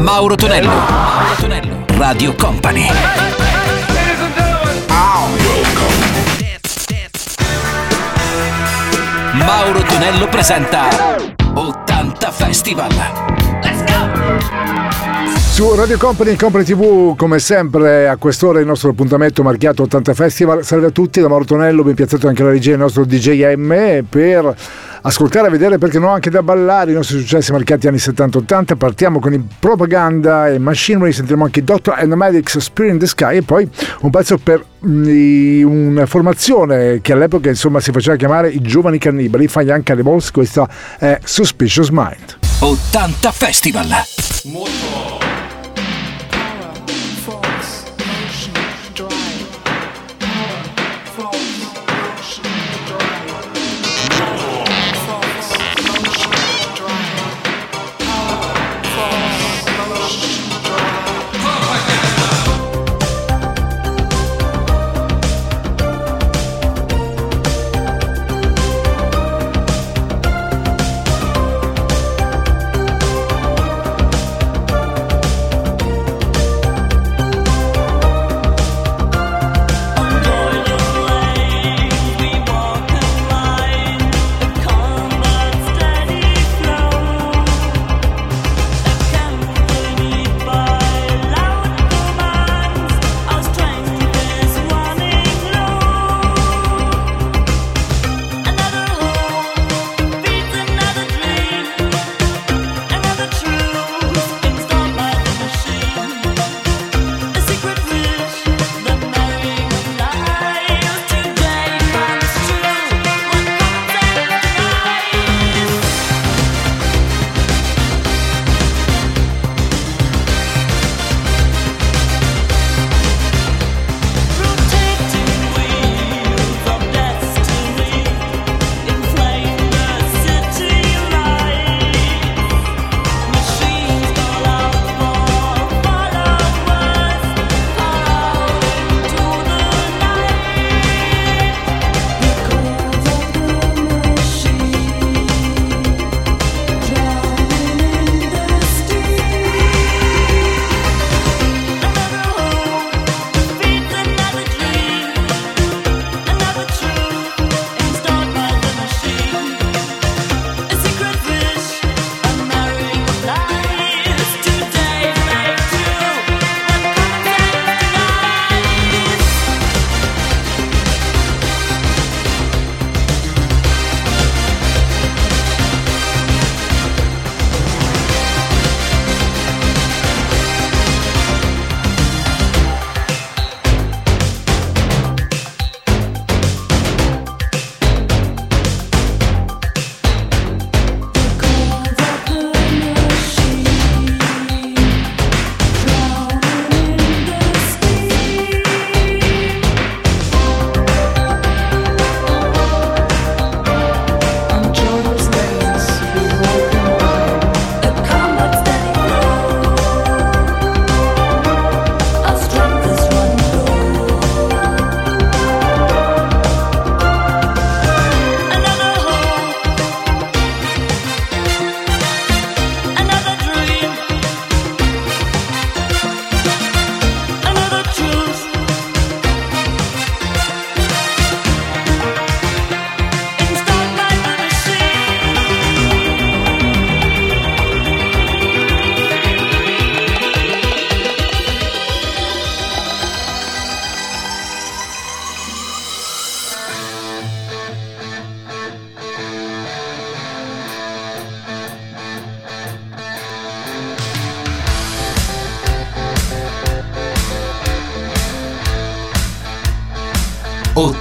Mauro Tonello. Mauro Tonello. Radio Company. Mauro Tonello presenta 80 Festival. Su Radio Company Company TV, come sempre, a quest'ora il nostro appuntamento marchiato 80 Festival. Salve a tutti, da Mauro Tonello, ben piazzato anche la regia del nostro DJM per ascoltare e vedere perché no anche da ballare i nostri successi marcati anni 70-80 partiamo con il Propaganda e Machinery sentiremo anche Dr. and the Medics Spirit in the Sky e poi un pezzo per mm, una formazione che all'epoca insomma si faceva chiamare i giovani cannibali fagli anche alle Balls questa è Suspicious Mind. 80 Festival. Molto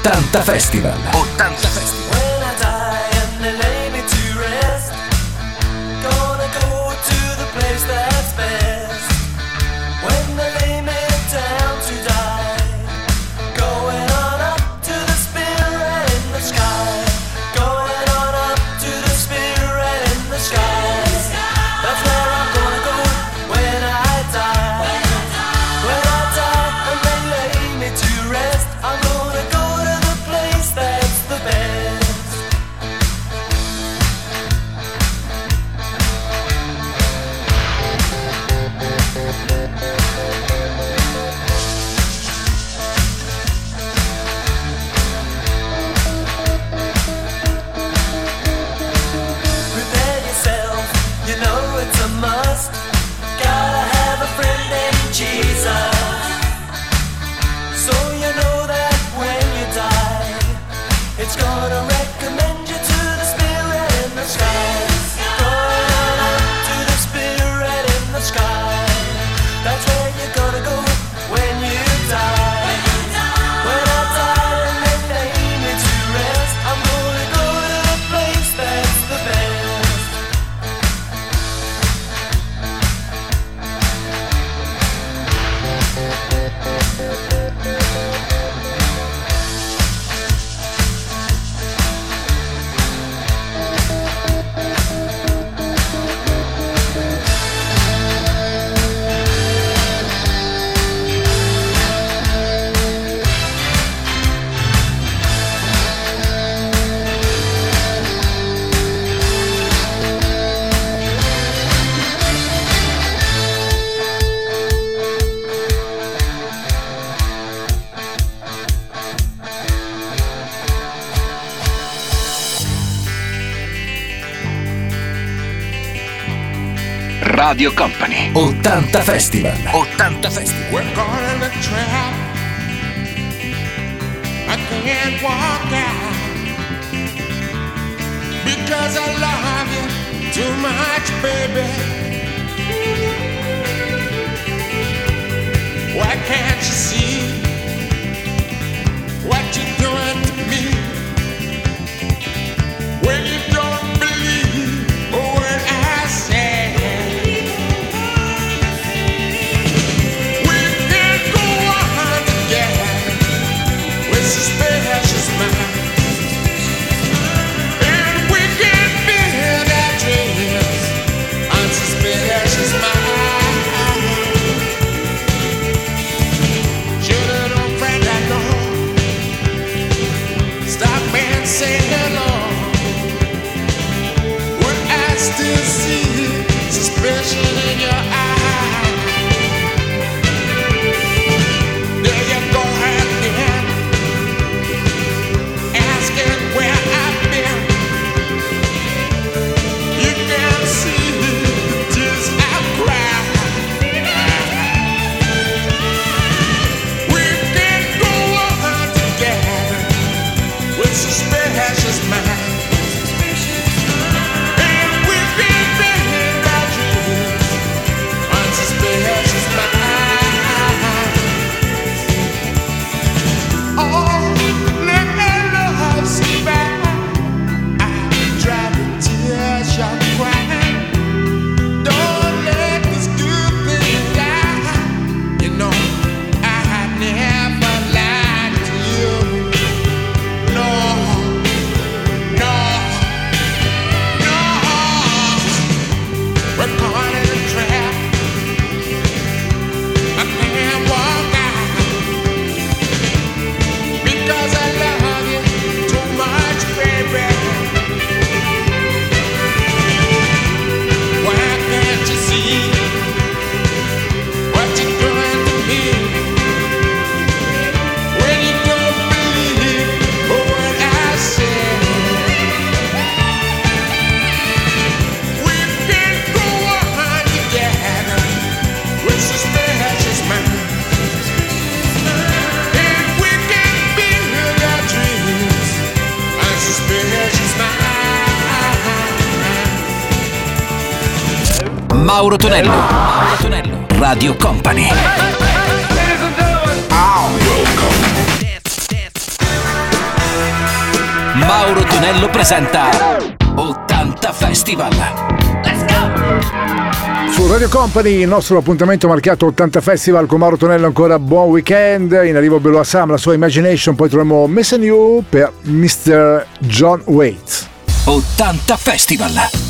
80 Festival. 80 Radio Company. 80 Festival. 80 Festival. We're gonna the trap I can't walk out. Because I love you too much baby. Why can't you see What you do Mauro Tonello. Mauro Tonello. Radio Company. Mauro Tonello presenta 80 Festival. Let's go! Su Radio Company il nostro appuntamento marchiato 80 Festival con Mauro Tonello ancora buon weekend, in arrivo Bello Assam, la sua Imagination, poi troviamo Missing You per Mr. John Waits. 80 Festival.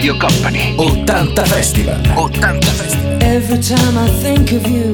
Radio Company. 80 Festival. 80 Festival. Every time I think of you,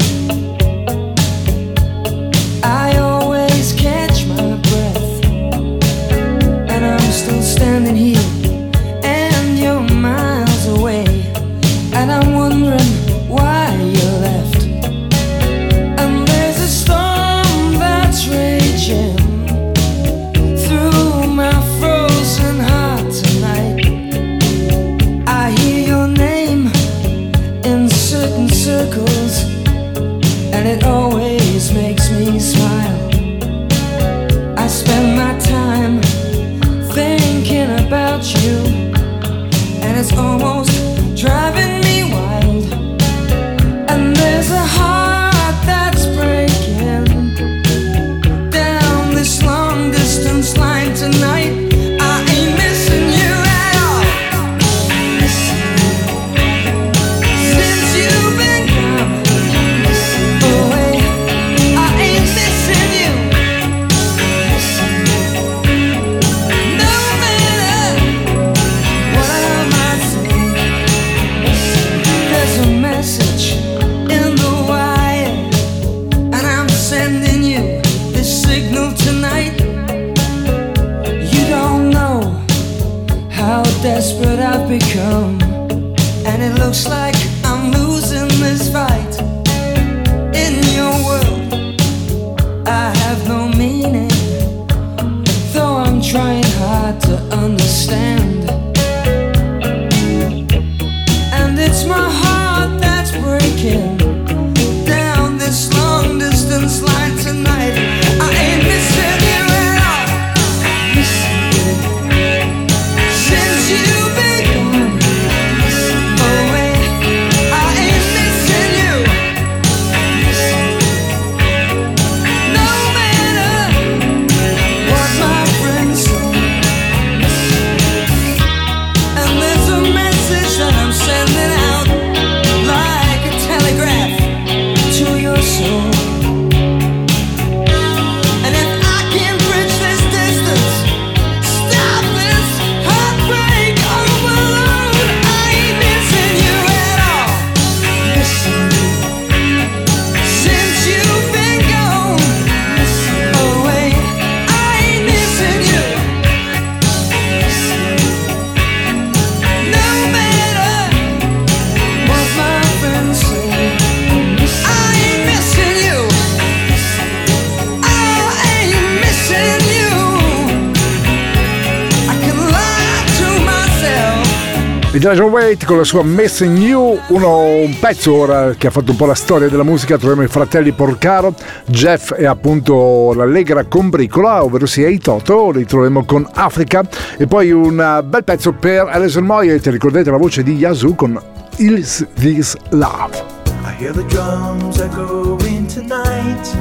tonight. You don't know how desperate I've become. And it looks like I'm losing this fight. E John Waite con la sua Missing You, uno, un pezzo ora che ha fatto un po' la storia della musica, troviamo i fratelli Porcaro, Jeff e appunto l'Allegra Combricola, ovvero sia i Toto, li troviamo con Africa e poi un eh, bel pezzo per Alison Moyet, ricordate la voce di Yazoo con Is This Love. I hear the drums echoing tonight,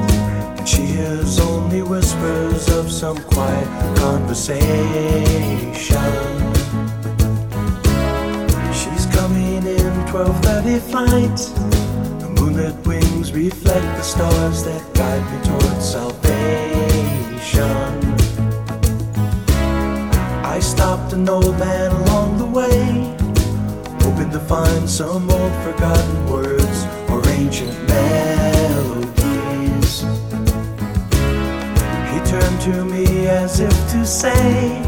and she hears only whispers of some quiet conversation. 12:30 flight. The moonlit wings reflect the stars that guide me towards salvation. I stopped an old man along the way hoping to find some old forgotten words or ancient melodies. He turned to me as if to say,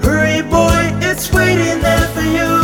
Hurry, boy, it's waiting there for you.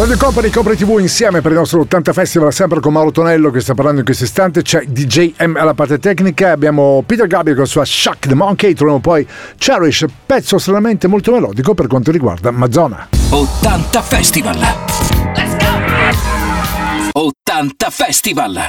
Radio Company Copre TV insieme per il nostro 80 Festival, sempre con Mauro Tonello che sta parlando in questo istante, c'è DJM alla parte tecnica, abbiamo Peter Gabriel con la sua Shack the Monkey, troviamo poi Cherish, pezzo stranamente molto melodico per quanto riguarda Mazzona. 80 Festival! Let's go! 80 Festival!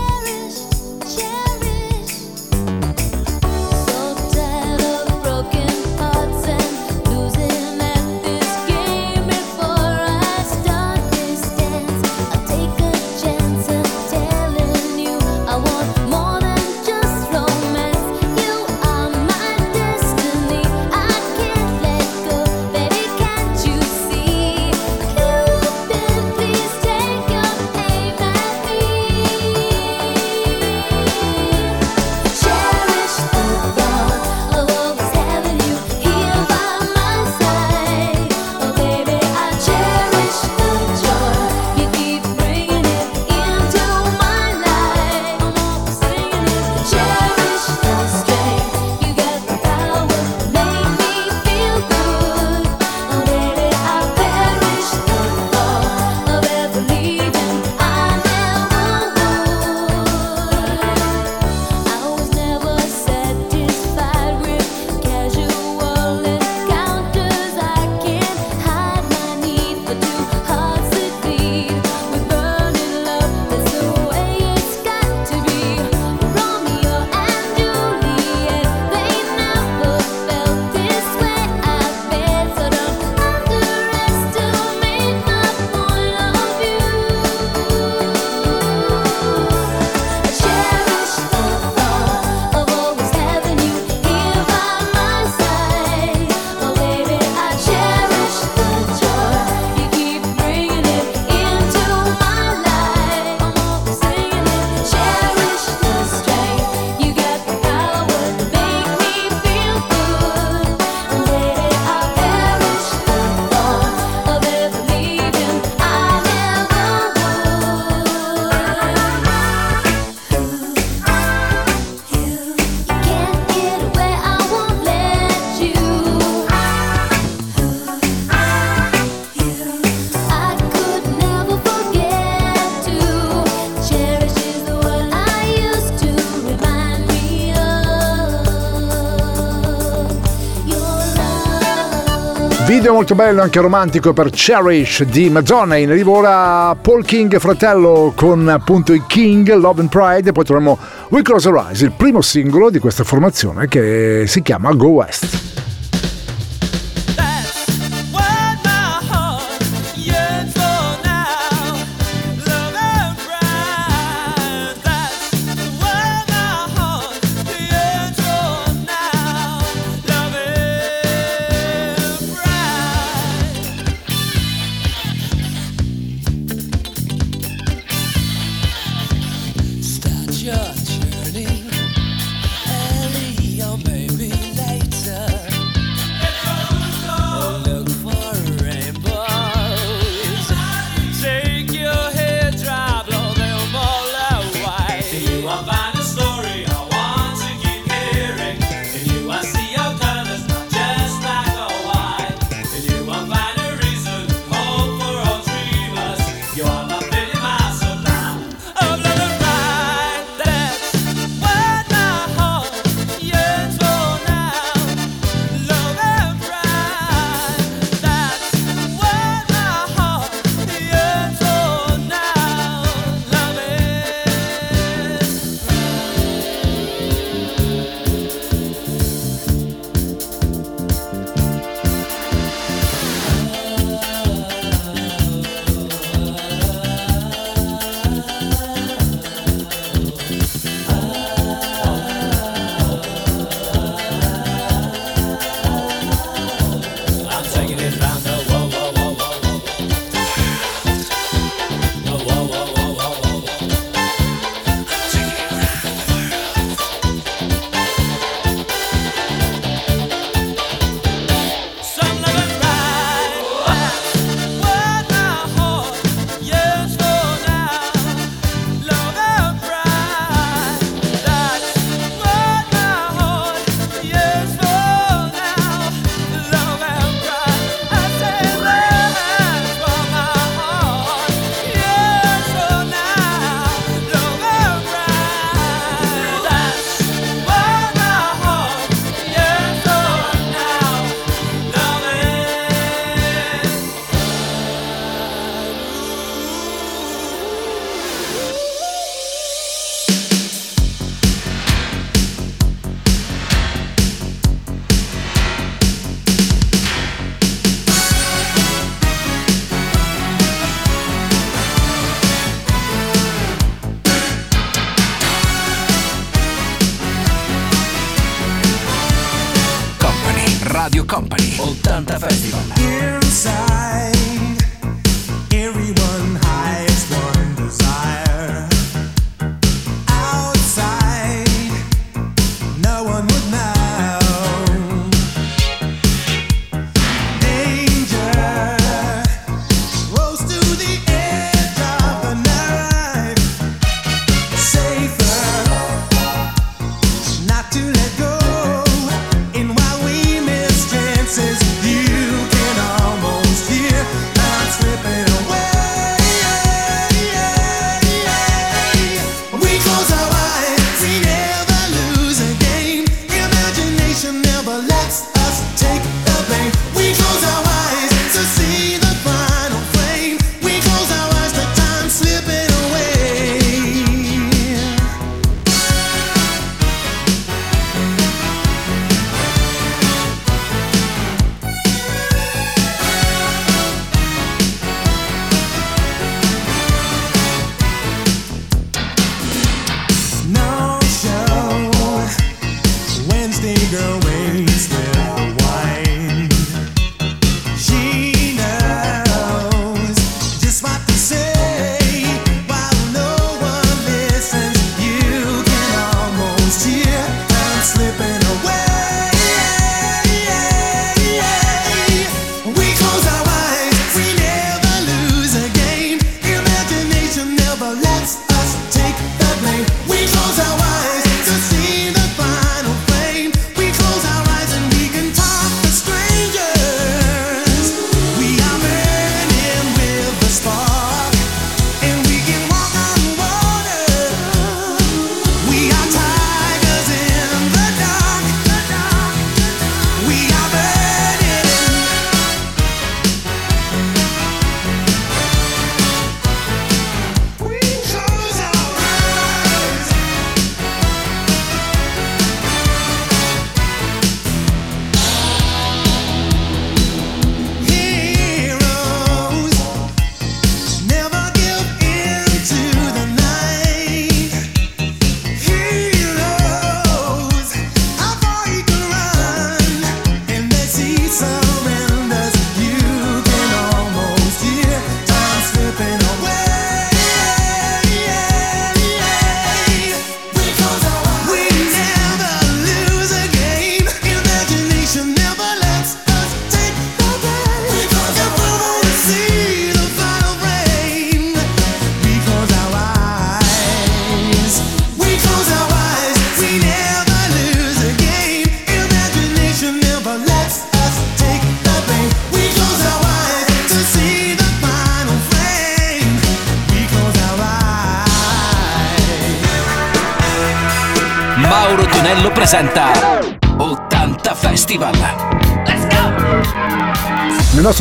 video molto bello, anche romantico per Cherish di Madonna. In arrivo ora Paul King, fratello, con appunto i King, Love and Pride. E poi troviamo We Close Our Eyes, il primo singolo di questa formazione che si chiama Go West. Company 80 Festival. Inside.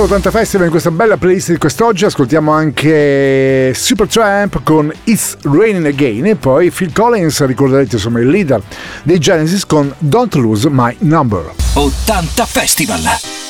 80 Festival in questa bella playlist di quest'oggi ascoltiamo anche Supertramp con It's Raining Again e poi Phil Collins, ricorderete insomma il leader dei Genesis con Don't Lose My Number. 80 Festival!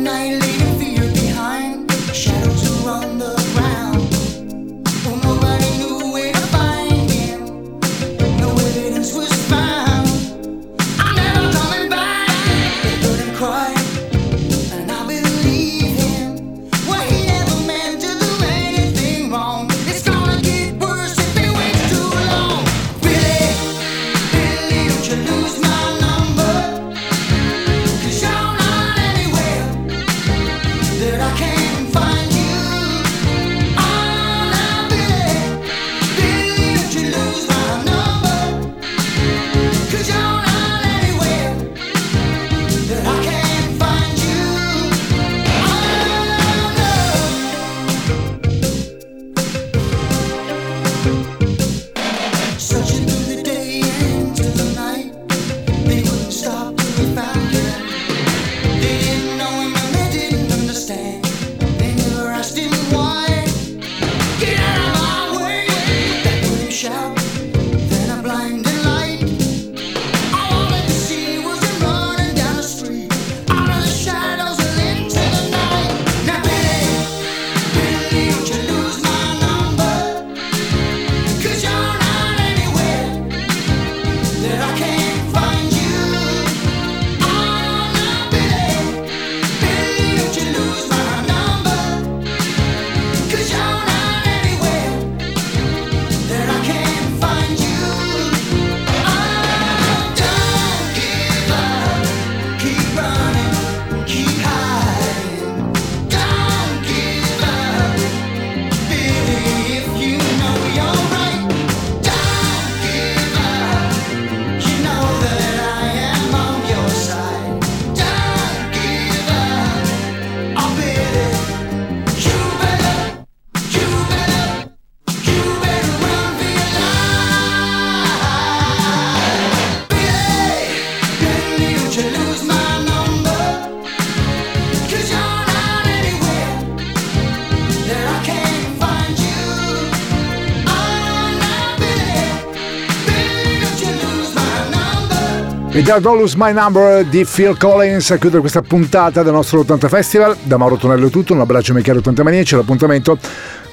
Da Don't Lose My Number di Phil Collins a chiudere questa puntata del nostro 80 Festival. Da Mauro Tonello è tutto, un abbraccio ai cari 80 maniaci, l'appuntamento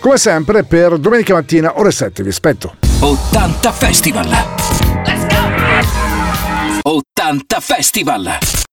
come sempre per domenica mattina ore 7, vi aspetto. 80 Festival. Let's go! 80 Festival.